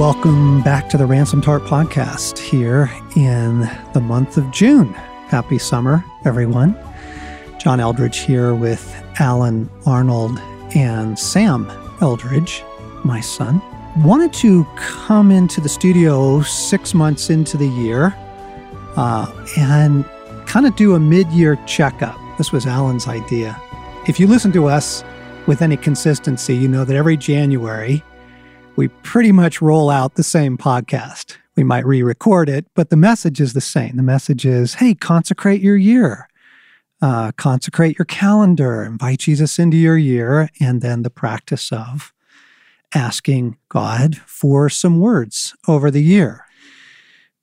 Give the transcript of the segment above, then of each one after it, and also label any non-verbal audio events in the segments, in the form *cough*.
welcome back to the Ransomed Heart podcast here in the month of June. Happy summer, everyone. John Eldredge here with Allen Arnold and Sam Eldredge, my son. Wanted to come into the studio six months into the year uh, and kind of do a mid year checkup. This was Allen's idea. If you listen to us with any consistency, you know that every January, we pretty much roll out the same podcast. We might re record it, but the message is the same. The message is hey, consecrate your year, uh, consecrate your calendar, invite Jesus into your year, and then the practice of asking God for some words over the year.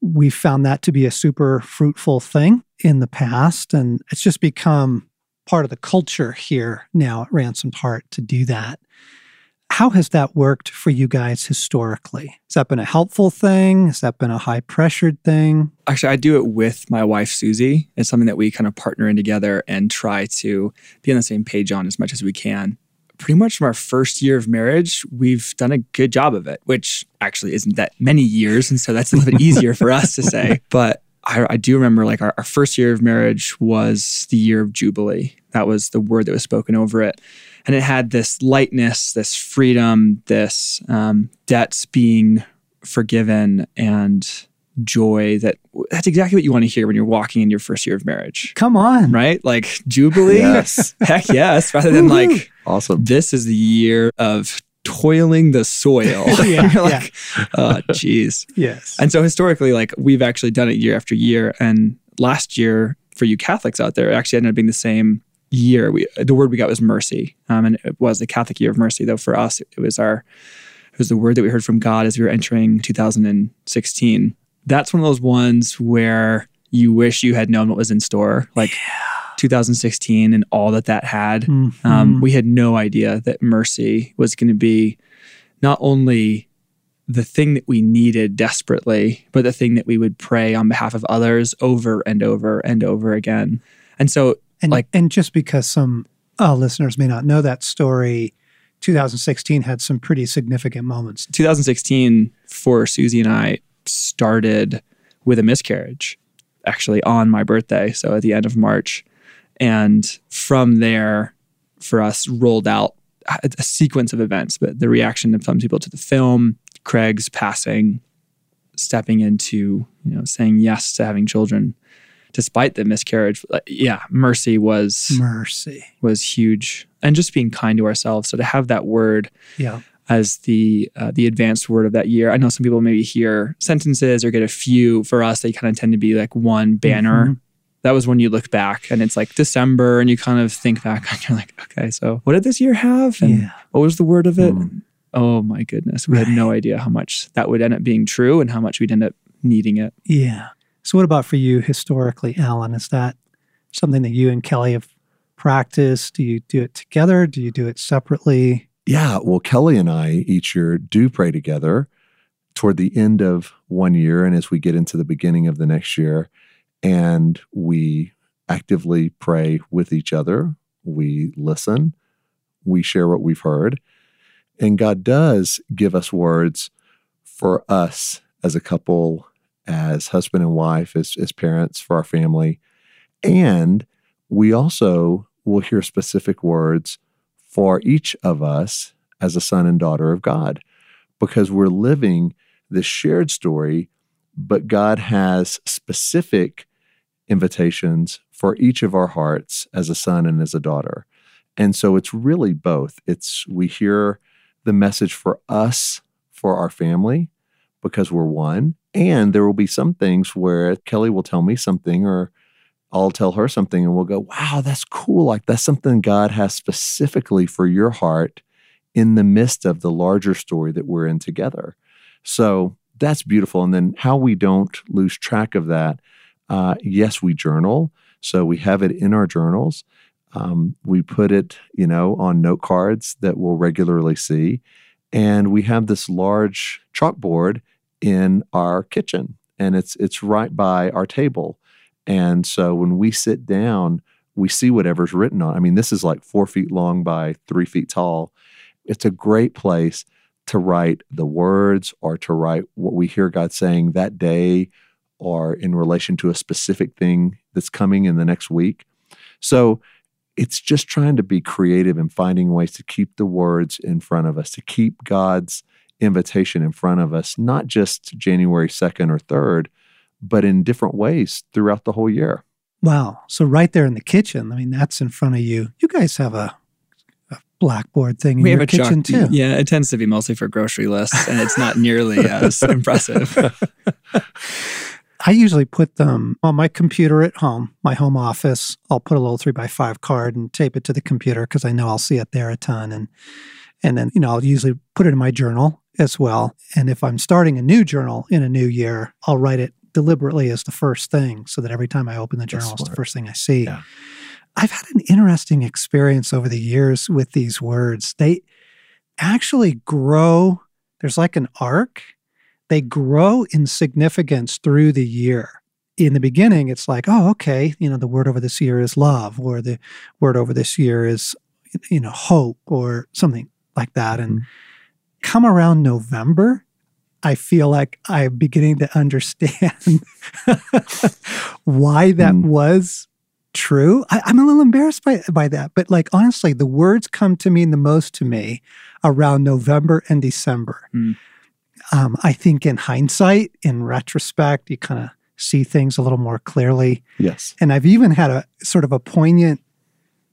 We found that to be a super fruitful thing in the past, and it's just become part of the culture here now at Ransomed Heart to do that. How has that worked for you guys historically? Has that been a helpful thing? Has that been a high pressured thing? Actually, I do it with my wife, Susie. It's something that we kind of partner in together and try to be on the same page on as much as we can. Pretty much from our first year of marriage, we've done a good job of it, which actually isn't that many years. And so that's a little bit easier for us to say. *laughs* But I, I do remember like our, our first year of marriage was the year of Jubilee. That was the word that was spoken over it and it had this lightness, this freedom, this um, debts being forgiven, and joy. That that's exactly what you want to hear when you're walking in your first year of marriage. Come on, right? Like jubilee. Yes. *laughs* Heck yes. Rather than like awesome. This is the year of toiling the soil. *laughs* yeah, *laughs* You're like, oh, geez. Yes. And so historically, like we've actually done it year after year. And last year, for you Catholics out there, it actually ended up being the same year. We the word we got was mercy, um, and it was the Catholic year of mercy. Though for us, it was our it was the word that we heard from God as we were entering 2016. That's one of those ones where you wish you had known what was in store, like yeah. 2016 and all that that had. Mm-hmm. Um, we had no idea that mercy was going to be not only the thing that we needed desperately, but the thing that we would pray on behalf of others over and over and over again. And so and, like, and just because some uh, listeners may not know that story, 2016 had some pretty significant moments. 2016 for Susie and I started with a miscarriage, actually on my birthday, so at the end of March, and from there, for us, rolled out a sequence of events. But the reaction of some people to the film, Craig's passing, stepping into you know saying yes to having children despite the miscarriage yeah mercy was mercy. was huge. And just being kind to ourselves. So to have that word yeah. as the uh, the advanced word of that year i know some people maybe hear sentences or get a few. For us they kind of tend to be like one banner. Mm-hmm. that was when you look back and it's like december and you kind of think back and you're like okay so what did this year have? And yeah. what was the word of it? Mm. oh my goodness. We right. had no idea how much that would end up being true and how much we'd end up needing it. Yeah so, what about for you historically, Allen? Is that something that you and Kelly have practiced? Do you do it together? Do you do it separately? Yeah. Well, Kelly and I each year do pray together toward the end of one year and as we get into the beginning of the next year. And we actively pray with each other. We listen. We share what we've heard. And God does give us words for us as a couple as husband and wife, as, as parents for our family. And we also will hear specific words for each of us as a son and daughter of God because we're living this shared story, but God has specific invitations for each of our hearts as a son and as a daughter. And so it's really both. It's we hear the message for us, for our family, because we're one, and there will be some things where Kelly will tell me something or I'll tell her something and we'll go, wow, that's cool. Like that's something God has specifically for your heart in the midst of the larger story that we're in together. So that's beautiful. And then how we don't lose track of that. Uh, yes, we journal. So we have it in our journals. Um, we put it, you know, on note cards that we'll regularly see. And we have this large chalkboard in our kitchen and it's it's right by our table. And so when we sit down, we see whatever's written on. I mean, this is like four feet long by three feet tall. It's a great place to write the words or to write what we hear God saying that day or in relation to a specific thing that's coming in the next week. So it's just trying to be creative and finding ways to keep the words in front of us, to keep God's invitation in front of us, not just January 2nd or 3rd, but in different ways throughout the whole year. Wow. So right there in the kitchen, I mean, that's in front of you. You guys have a, a blackboard thing in we your have a kitchen chalk, too. Yeah, it tends to be mostly for grocery lists, and it's not nearly as *laughs* impressive. I usually put them on my computer at home, my home office. I'll put a little three by five card and tape it to the computer because I know I'll see it there a ton. And and then, you know, I'll usually put it in my journal as well. And if I'm starting a new journal in a new year, I'll write it deliberately as the first thing so that every time I open the journal, it's the first thing I see. Yeah. I've had an interesting experience over the years with these words. They actually grow, there's like an arc, they grow in significance through the year. In the beginning, it's like, oh, okay, you know, the word over this year is love, or the word over this year is, you know, hope, or something like that. And come around November, I feel like I'm beginning to understand *laughs* why that Mm. was true. I, I'm a little embarrassed by, by that, but like honestly, the words come to mean the most to me around November and December. Mm. Um, I think in hindsight, in retrospect, you kind of see things a little more clearly. Yes. And I've even had a sort of a poignant,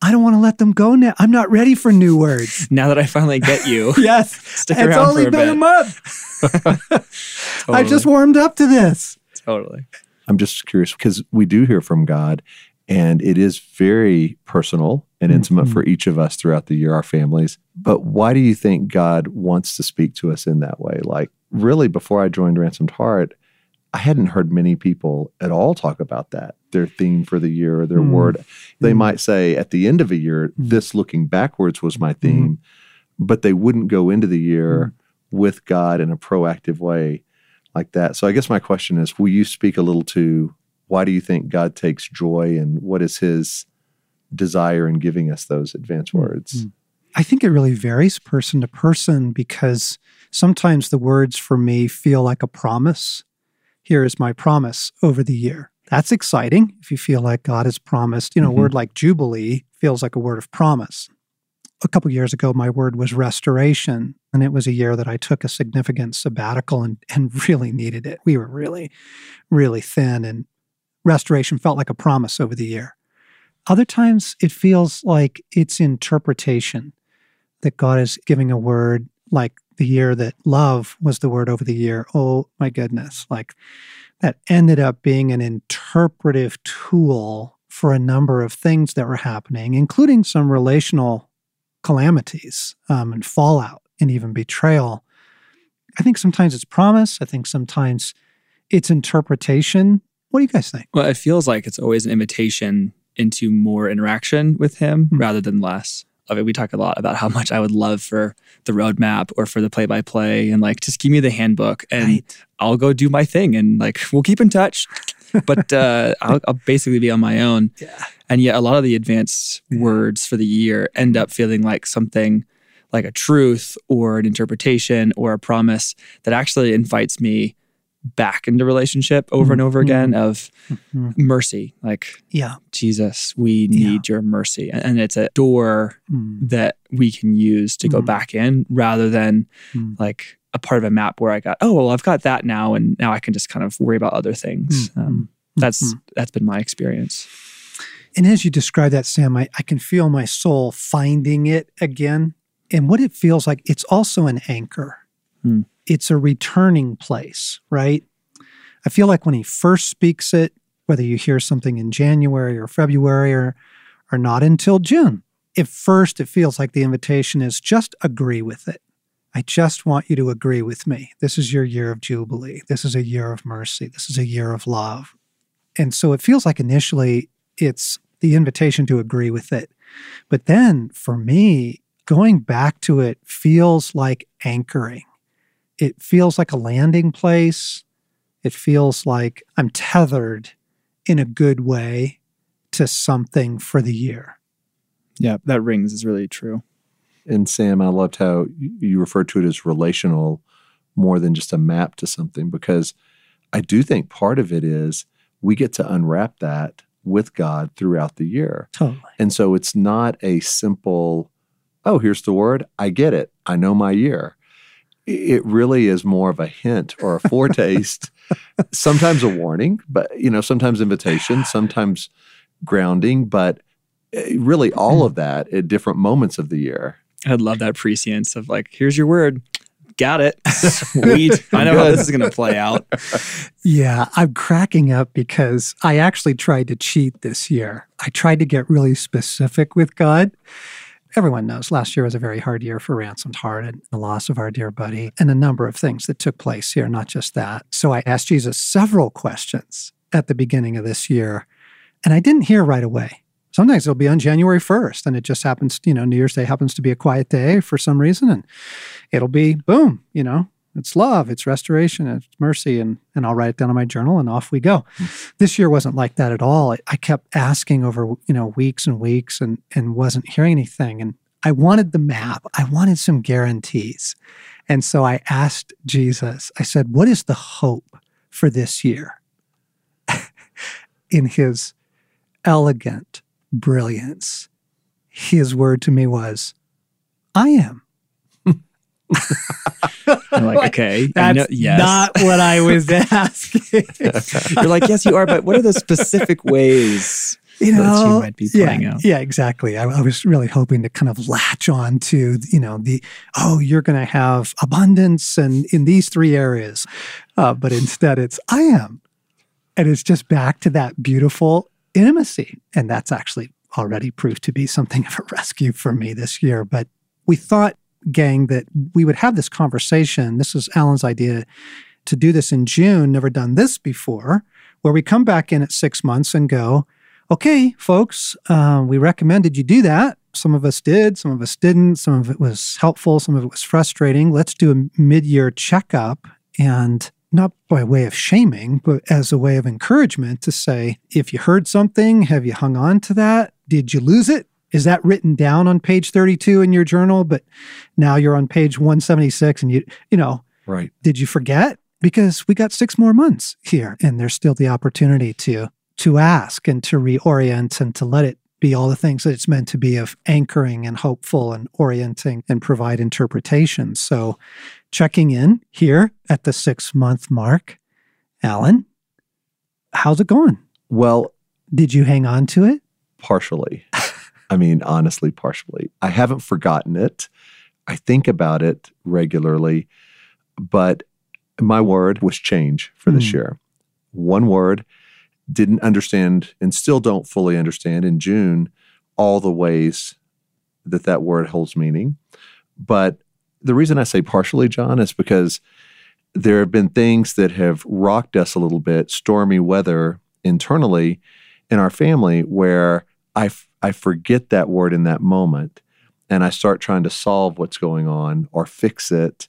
I don't want to let them go now. I'm not ready for new words. *laughs* now that I finally get you, *laughs* yes. stick it's around only for a been bit. a month. *laughs* I just warmed up to this. totally. I'm just curious because we do hear from God and it is very personal and intimate Mhm. for each of us throughout the year, our families. But why do you think God wants to speak to us in that way? Like, really, before I joined Ransomed Heart, I hadn't heard many people at all talk about that, their theme for the year or their Mm. word. They Mm. might say at the end of a year, Mm. this looking backwards was my Mm-hmm. theme, but they wouldn't go into the year with God in a proactive way like that. So I guess my question is will you speak a little to why do you think God takes joy and what is his desire in giving us those advanced words? Mm. I think it really varies person to person because sometimes the words for me feel like a promise. Here is my promise over the year. That's exciting if you feel like God has promised. You know, Mhm. a word like Jubilee feels like a word of promise. A couple years ago, my word was restoration, and it was a year that I took a significant sabbatical and, and *laughs* really needed it. We were really, really thin, and restoration felt like a promise over the year. Other times, it feels like it's interpretation that God is giving a word like the year that love was the word over the year. Oh my goodness. Like that ended up being an interpretive tool for a number of things that were happening, including some relational calamities um, and fallout and even betrayal. I think sometimes it's promise. I think sometimes it's interpretation. What do you guys think? Well, it feels like it's always an invitation into more interaction with him Hmm. rather than less of it. We talk a lot about how much I would love for the roadmap or for the play by play and like just give me the handbook and Right. I'll go do my thing and like we'll keep in touch. *laughs* But uh, I'll, I'll basically be on my own. Yeah. And yet, a lot of the advanced words for the year end up feeling like something like a truth or an interpretation or a promise that actually invites me back into relationship over and over again of Mhm. mercy. Like, Yeah. Jesus, we need your mercy. And- And it's a door Mm. that we can use to go Mhm. back in rather than Mm. like a part of a map where I got, oh, well, I've got that now. And now I can just kind of worry about other things. Mm. Um, that's Mhm. that's been my experience. And as you describe that, Sam, I, I can feel my soul finding it again. And what it feels like, it's also an anchor. It's a returning place, right? I feel like when he first speaks it, whether you hear something in January or February or, or not until June, at first it feels like the invitation is just agree with it. I just want you to agree with me. This is your year of Jubilee. This is a year of mercy. This is a year of love. And so it feels like initially it's the invitation to agree with it. But then for me, going back to it feels like anchoring. It feels like a landing place. It feels like I'm tethered in a good way to something for the year. Yeah, that rings is really true. And Sam, I loved how you referred to it as relational more than just a map to something because I do think part of it is we get to unwrap that with God throughout the year. Totally. And so it's not a simple, oh, here's the word. I get it. I know my year. It really is more of a hint or a foretaste, *laughs* sometimes a warning, but you know, sometimes invitation, sometimes grounding, but eh, really all of that at different moments of the year. I'd love that prescience of like, here's your word. Got it. *laughs* Sweet. I know how this is going to play out. Yeah, I'm cracking up because I actually tried to cheat this year. I tried to get really specific with God. Everyone knows last year was a very hard year for Ransomed Heart and the loss of our dear buddy, and a number of things that took place here, not just that. So I asked Jesus several questions at the beginning of this year, and I didn't hear right away. Sometimes it'll be on January 1st, and it just happens, you know, New Year's Day happens to be a quiet day for some reason, and it'll be boom, you know, it's love, it's restoration, it's mercy, and and I'll write it down in my journal, and off we go. Hmm. This year wasn't like that at all. I, I kept asking over, you know, weeks and weeks, and and wasn't hearing anything, and I wanted the map. I wanted some guarantees, and so I asked Jesus. I said, "What is the hope for this year?" *laughs* in His elegant brilliance, His word to me was, "I am." *laughs* I'm like, okay. That's know- yes. not what I was *laughs* asking. You're like, yes, you are, but what are the specific ways you that know, you might be playing yeah, out? yeah, exactly. I, I was really hoping to kind of latch on to, you know, the oh, you're going to have abundance and in these three areas, uh, but instead it's I am, and it's just back to that beautiful intimacy, and that's actually already proved to be something of a *laughs* rescue for me this year. But we thought, gang, that we would have this conversation. This was Allen's idea to do this in June. Never done this before, where we come back in at six months and go okay, folks, uh, we recommended you do that. Some of us did, some of us didn't. Some of it was helpful, some of it was frustrating. Let's do a mid year checkup and not by way of shaming, but as a way of encouragement to say, if you heard something, have you hung on to that? Did you lose it? Is that written down on page 32 in your journal? But now you're on page 176 and you, you know, Right. did you forget? Because we got six more months here, and there's still the opportunity to to ask and to reorient and to let it be all the things that it's meant to be of anchoring and hopeful and orienting and provide interpretation. So, checking in here at the six month mark, Allen, how's it going? Well, Did you hang on to it? partially. *laughs* I mean, honestly, partially. I haven't forgotten it. I think about it regularly, but my word was change for this Hmm. year. One word, didn't understand and still don't fully understand in June all the ways that that word holds meaning. But the reason I say partially, John, is because there have been things that have rocked us a little bit, stormy weather internally in our family, where I, f- I forget that word in that moment and I start trying to solve what's going on or fix it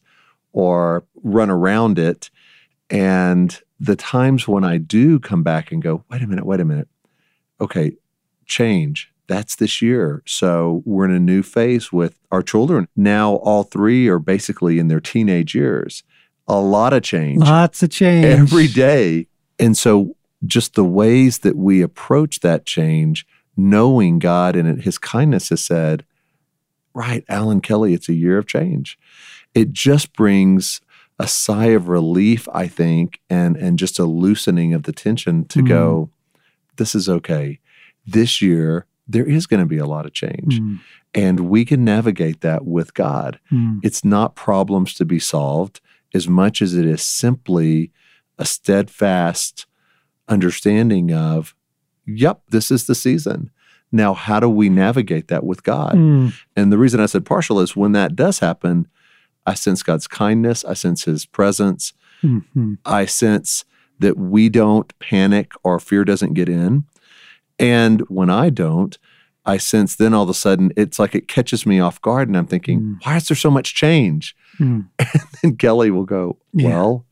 or run around it. And the times when I do come back and go, wait a minute, wait a minute. Okay, change. That's this year. So we're in a new phase with our children. Now, all three are basically in their teenage years. A lot of change Lots of change. every day. And so, just the ways that we approach that change, knowing God and His kindness has said, right, Allen Kelly, it's a year of change. It just brings a sigh of relief, I think, and and just a loosening of the tension to Mm. go, this is okay. This year, there is going to be a lot of change. Mm, And we can navigate that with God. mm, It's not problems to be solved as much as it is simply a steadfast understanding of, yep, this is the season. Now, how do we navigate that with God? mm, And the reason I said partial is when that does happen, I sense God's kindness, I sense His presence, mm, mm. I sense that we don't panic or fear doesn't get in. And when I don't, I sense then all of a sudden it's like it catches me off guard and I'm thinking, Mm. why is there so much change? Mm. *laughs* And Kelly will go, Yeah. well,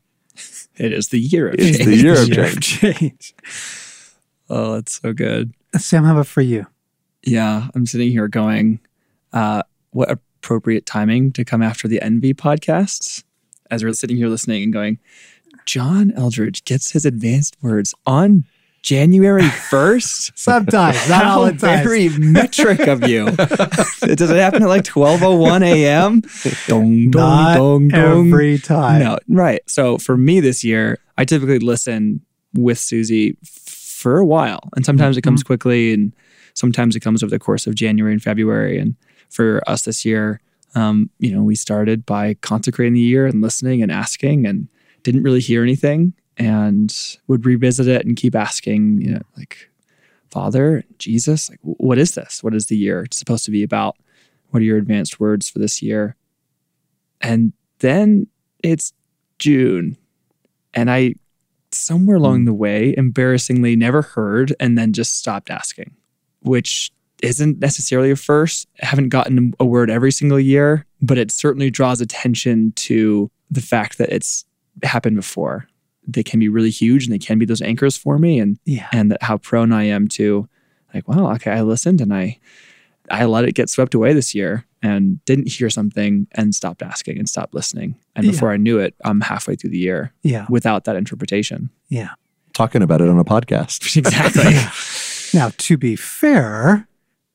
It is the year of It's change. the *laughs* year of change. Oh, that's so good. Sam, how about for you? Yeah, I'm sitting here going, uh, what appropriate timing to come after the Envy podcasts as we're sitting here listening and going, John Eldredge gets his advanced words on January *laughs* 1st? Sometimes, not all the time. very metric of you. it *laughs* Does it happen at like 12.01 a.m.? *laughs* Dong, dong, Not dong, dong. every time. No, right. So for me this year, I typically listen with Susie for a while. And sometimes it comes Mm-hmm. quickly and sometimes it comes over the course of January and February. And for us this year, um, you know, we started by consecrating the year and listening and asking and didn't really hear anything and would revisit it and keep asking, you know, like, Father, Jesus, like, what is this? What is the year supposed to be about? What are your advanced words for this year? And then it's June. And I, somewhere along hmm. the way, embarrassingly never heard and then just stopped asking, which isn't necessarily a first. I haven't gotten a word every single year, but it certainly draws attention to the fact that it's happened before. They can be really huge and they can be those anchors for me. And Yeah. and that how prone I am to like, well, okay, I listened and I I let it get swept away this year and didn't hear something and stopped asking and stopped listening. And Yeah. before I knew it, I'm halfway through the year Yeah. without that interpretation. Yeah. Talking about it on a podcast. *laughs* Exactly. *laughs* Now, to be fair,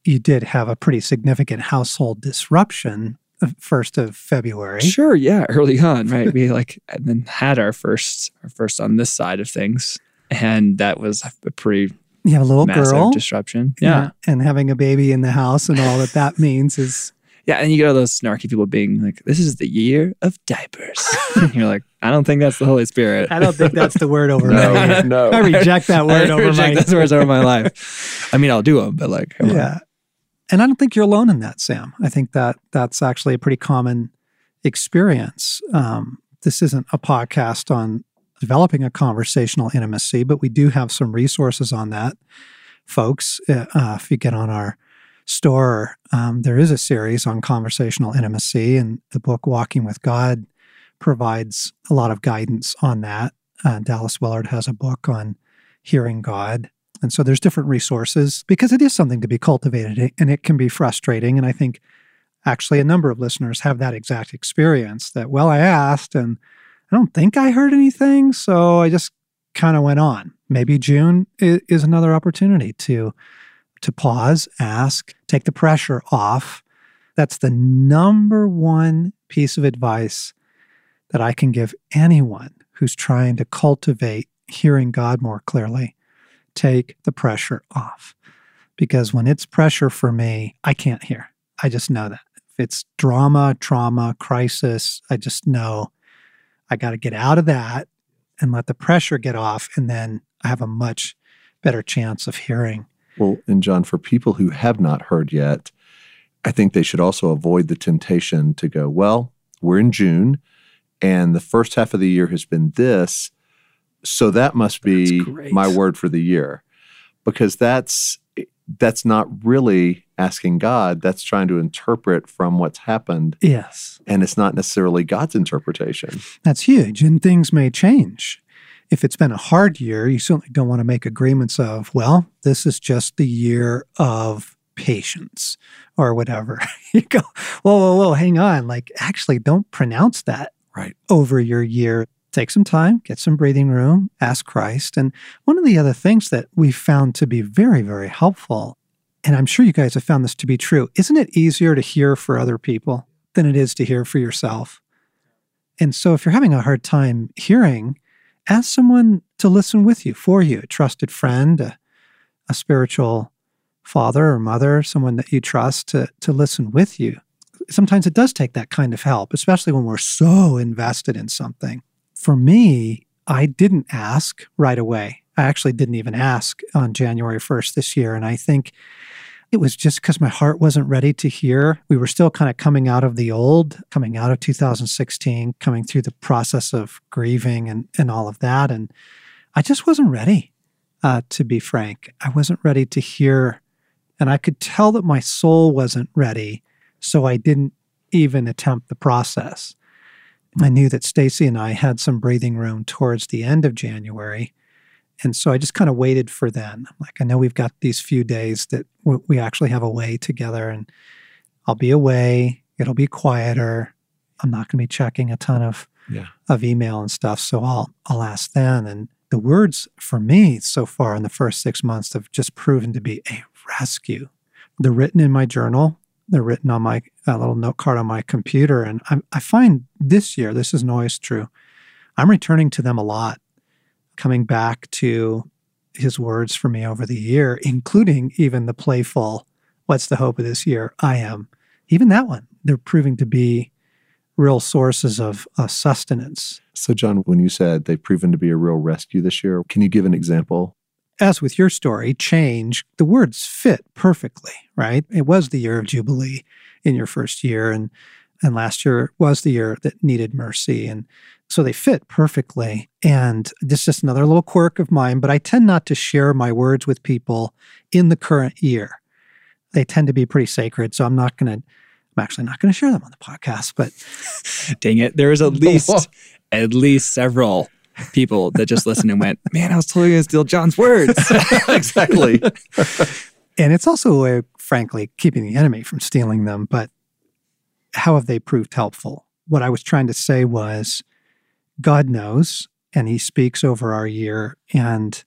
you did have a pretty significant household disruption the first of February. Sure, yeah, early on, right? We like *laughs* and then had our first our first on this side of things. And that was a pretty You have a little girl. disruption. Yeah. And having a baby in the house and all that that means is, Yeah, and you get all those snarky people being like, "This is the year of diapers." *laughs* and you're like, "I don't think that's the Holy Spirit." I don't think that's the word over *laughs* No, my no. *laughs* I reject that word I over reject my those words over my life. I mean, I'll do them, but like, come on. Yeah. And I don't think you're alone in that, Sam. I think that that's actually a pretty common experience. Um, this isn't a podcast on developing a conversational intimacy, but we do have some resources on that, folks. Uh, uh, if you get on our store, um, there is a series on conversational intimacy, and the book Walking with God provides a lot of guidance on that. Uh, Dallas Willard has a book on hearing God. And so there's different resources because it is something to be cultivated and it can be frustrating. And I think actually a number of listeners have that exact experience that, well, I asked and I don't think I heard anything. So I just kind of went on. Maybe June is another opportunity to to pause, ask, take the pressure off. That's the number one piece of advice that I can give anyone who's trying to cultivate hearing God more clearly take the pressure off. Because when it's pressure for me, I can't hear. I just know that. If it's drama, trauma, crisis, I just know I got to get out of that and let the pressure get off. And then I have a much better chance of hearing. Well, and John, for people who have not heard yet, I think they should also avoid the temptation to go, well, we're in June and the first half of the year has been this. So that must be my word for the year. Because that's that's not really asking God, that's trying to interpret from what's happened Yes. and it's not necessarily God's interpretation. That's huge. And things may change. If it's been a hard year, you certainly don't want to make agreements of, well, this is just the year of patience or whatever. *laughs* you go, whoa, whoa, whoa, hang on. Like, actually, don't pronounce that Right. over your year. Take some time, get some breathing room, ask Christ. And one of the other things that we found to be very, very helpful, and I'm sure you guys have found this to be true, isn't it easier to hear for other people than it is to hear for yourself? And so if you're having a hard time hearing, ask someone to listen with you, for you, a trusted friend, a, a spiritual father or mother, someone that you trust to, to listen with you. Sometimes it does take that kind of help, especially when we're so invested in something. For me, I didn't ask right away. I actually didn't even ask on January 1st this year. And I think it was just because my heart wasn't ready to hear. We were still kind of coming out of the old, coming out of 2016, coming through the process of grieving and, and all of that. And I just wasn't ready, uh, to be frank. I wasn't ready to hear. And I could tell that my soul wasn't ready. So I didn't even attempt the process. I knew that Stasi and I had some breathing room towards the end of January. And so I just kind of waited for then. I'm like, I know we've got these few days that w- we actually have away together, and I'll be away. It'll be quieter. I'm not going to be checking a ton of Yeah. of email and stuff. So I'll I'll ask then. And the words for me so far in the first six months have just proven to be a rescue. They're written in my journal. They're written on my uh, little note card on my computer. And I, I find this year, this isn't always true. I'm returning to them a lot, coming back to his words for me over the year, including even the playful, what's the hope of this year? I am. Even that one, they're proving to be real sources of uh, sustenance. So, John, when you said they've proven to be a real rescue this year, can you give an example? As with your story, change, the words fit perfectly, right? It was the year of Jubilee in your first year, and, and last year was the year that needed mercy. And so they fit perfectly. And this is just another little quirk of mine, but I tend not to share my words with people in the current year. They tend to be pretty sacred. So I'm not going to, I'm actually not going to share them on the podcast, but *laughs* Dang it. There was at *laughs* least at least several people that just listened and went, *laughs* Man, I was totally gonna steal John's words. exactly. And it's also a way, of, frankly, keeping the enemy from stealing them. But how have they proved helpful? What I was trying to say was God knows, and He speaks over our year, and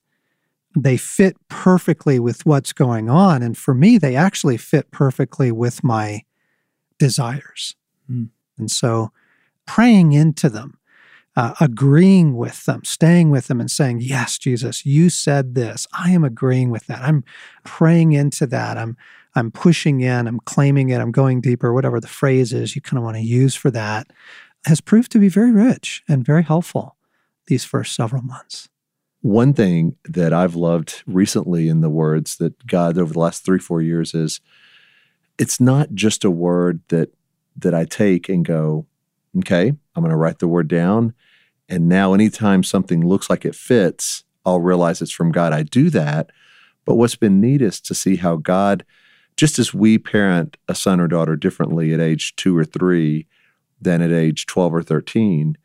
they fit perfectly with what's going on. And for me, they actually fit perfectly with my desires. Hmm. And so praying into them, uh, agreeing with them, staying with them, and saying, Yes, Jesus, you said this. I am agreeing with that. I'm praying into that. I'm I'm pushing in, I'm claiming it, I'm going deeper, whatever the phrase is you kind of want to use for that, has proved to be very rich and very helpful these first several months. One thing that I've loved recently in the words that God over the last three, four years is it's not just a word that that I take and go, okay, I'm going to write the word down. And now anytime something looks like it fits, I'll realize it's from God. I do that. But what's been neat is to see how God, just as we parent a son or daughter differently at age two or three than at age 12 or 13,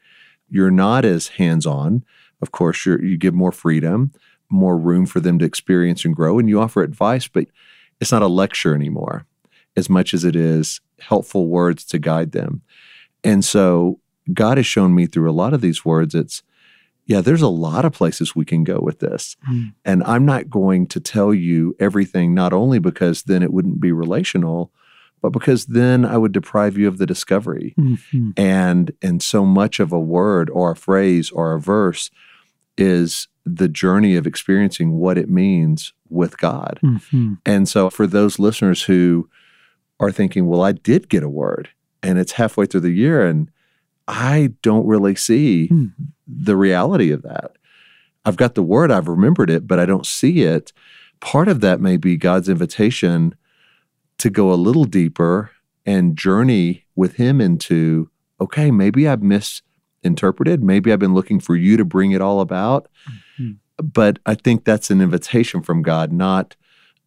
you're not as hands on. Of course, you give more freedom, more room for them to experience and grow, and you offer advice, but it's not a lecture anymore as much as it is helpful words to guide them. And so God has shown me through a lot of these words, it's, yeah, there's a lot of places we can go with this. Mm. And I'm not going to tell you everything, not only because then it wouldn't be relational, but because then I would deprive you of the discovery. Mhm. And and so much of a word or a phrase or a verse is the journey of experiencing what it means with God. Mhm. And so for those listeners who are thinking, well, I did get a word and it's halfway through the year and I don't really see Hmm. the reality of that. I've got the word, I've remembered it, but I don't see it. Part of that may be God's invitation to go a little deeper and journey with Him into, okay, maybe I've misinterpreted. Maybe I've been looking for you to bring it all about. Mhm. But I think that's an invitation from God, not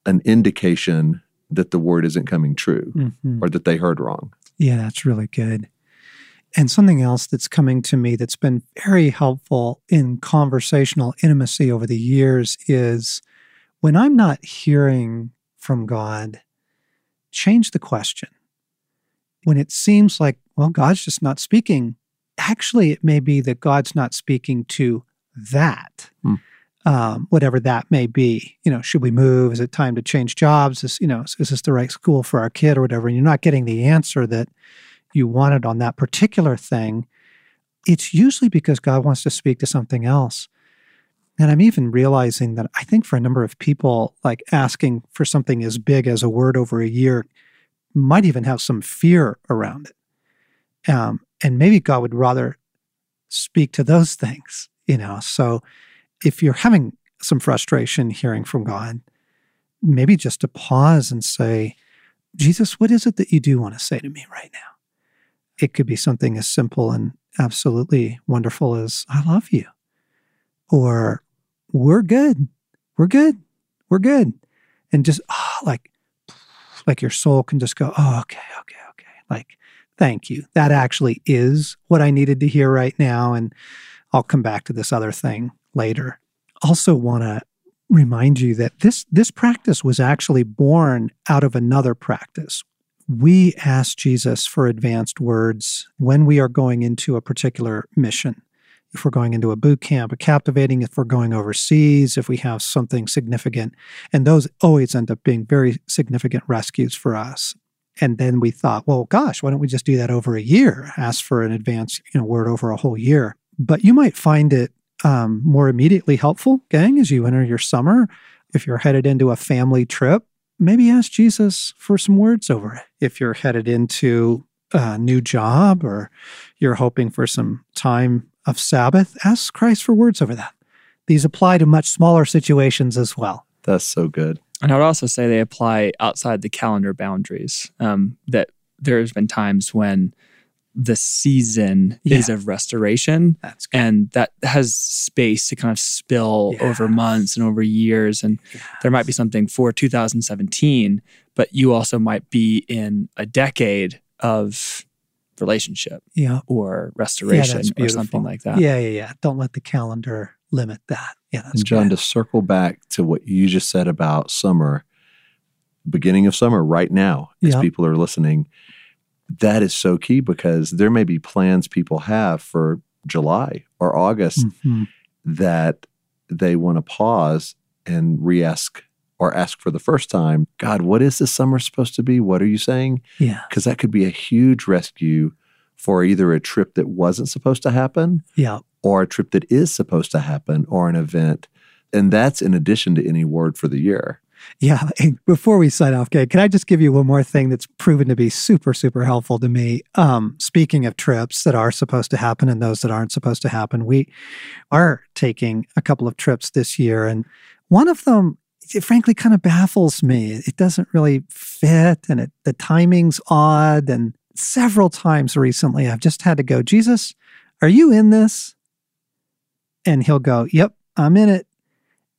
an indication that the word isn't coming true Mhm. or that they heard wrong. Yeah, that's really good. And something else that's coming to me that's been very helpful in conversational intimacy over the years is when I'm not hearing from God, change the question. When it seems like, well, God's just not speaking, actually, it may be that God's not speaking to that. Hmm. Um, whatever that may be, you know, should we move? Is it time to change jobs? Is you know, is this the right school for our kid or whatever? And you're not getting the answer that you wanted on that particular thing, it's usually because God wants to speak to something else. And I'm even realizing that I think for a number of people, like asking for something as big as a word over a year might even have some fear around it. Um, and maybe God would rather speak to those things, you know. So if you're having some frustration hearing from God, maybe just to pause and say, Jesus, what is it that you do want to say to me right now? It could be something as simple and absolutely wonderful as, I love you. Or, we're good. We're good. We're good. And just, oh, like, like your soul can just go, oh, okay, okay, okay. Like, thank you. That actually is what I needed to hear right now. And I'll come back to this other thing later. Also, want to remind you that this this practice was actually born out of another practice we ask Jesus for advanced words when we are going into a particular mission. If we're going into a boot camp, a captivating, if we're going overseas, if we have something significant. And those always end up being very significant rescues for us. And then we thought, well, gosh, why don't we just do that over a year? Ask for an advance you know, word over a whole year. But you might find it um, more immediately helpful, gang, as you enter your summer. If you're headed into a family trip, maybe ask Jesus for some words over it. If you're headed into a new job or you're hoping for some time of Sabbath, ask Christ for words over that. These apply to much smaller situations as well. That's so good. And I would also say they apply outside the calendar boundaries. Um, that there's been times when the season Yeah. is of restoration That's good. and that has space to kind of spill over months and over years and there might be something for 2017 but you also might be in a decade of relationship Yeah. or restoration that's or something like that Yeah, yeah, yeah. Don't let the calendar limit that. Yeah, that's And John, good. to circle back to what you just said about summer, beginning of summer right now, as Yeah. people are listening, that is so key because there may be plans people have for July or August Mhm. that they want to pause and re-ask or ask for the first time, God, what is this summer supposed to be? What are you saying? Yeah, Because that could be a huge rescue for either a trip that wasn't supposed to happen yeah, or a trip that is supposed to happen or an event. And that's in addition to any word for the year. Yeah. *laughs* Before we sign off, Kay, can I just give you one more thing that's proven to be super, super helpful to me? Um, speaking of trips that are supposed to happen and those that aren't supposed to happen, we are taking a couple of trips this year, and one of them. It frankly kind of baffles me. It doesn't really fit, and it, the timing's odd. And several times recently, I've just had to go, Jesus, are you in this? And he'll go, Yep, I'm in it.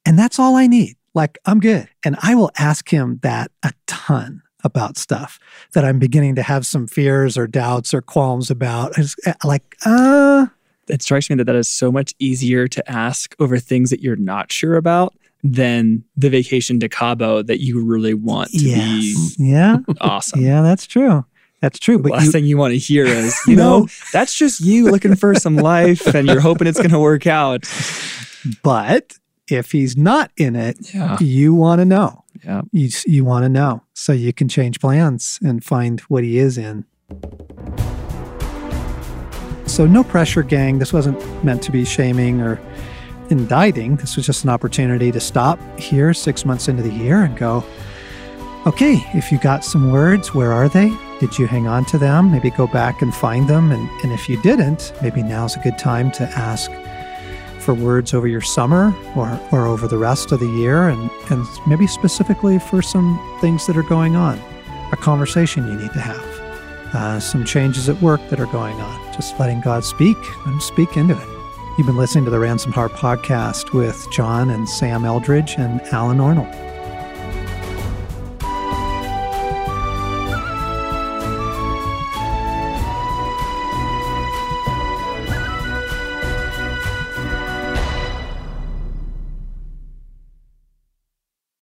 And that's all I need. Like, I'm good. And I will ask him that a ton about stuff that I'm beginning to have some fears or doubts or qualms about. It's uh, like, uh, it strikes me that that is so much easier to ask over things that you're not sure about than the vacation to Cabo that you really want to yes. Yeah. awesome. Yeah, that's true. That's true. The But last you, thing you want to hear is, you No. know, that's just you looking for some life and you're hoping it's going to work out. but if he's not in it, Yeah. you want to know. Yeah. You, you want to know so you can change plans and find what he is in. So, no pressure, gang. This wasn't meant to be shaming or indicting. This was just an opportunity to stop here six months into the year and go, okay, if you got some words, where are they? Did you hang on to them? Maybe go back and find them. And, and if you didn't, maybe now's a good time to ask for words over your summer or, or over the rest of the year, and, and maybe specifically for some things that are going on, a conversation you need to have, uh, some changes at work that are going on. Just letting God speak and speak into it. You've been listening to the Ransomed Heart podcast with John and Sam Eldredge and Allen Arnold.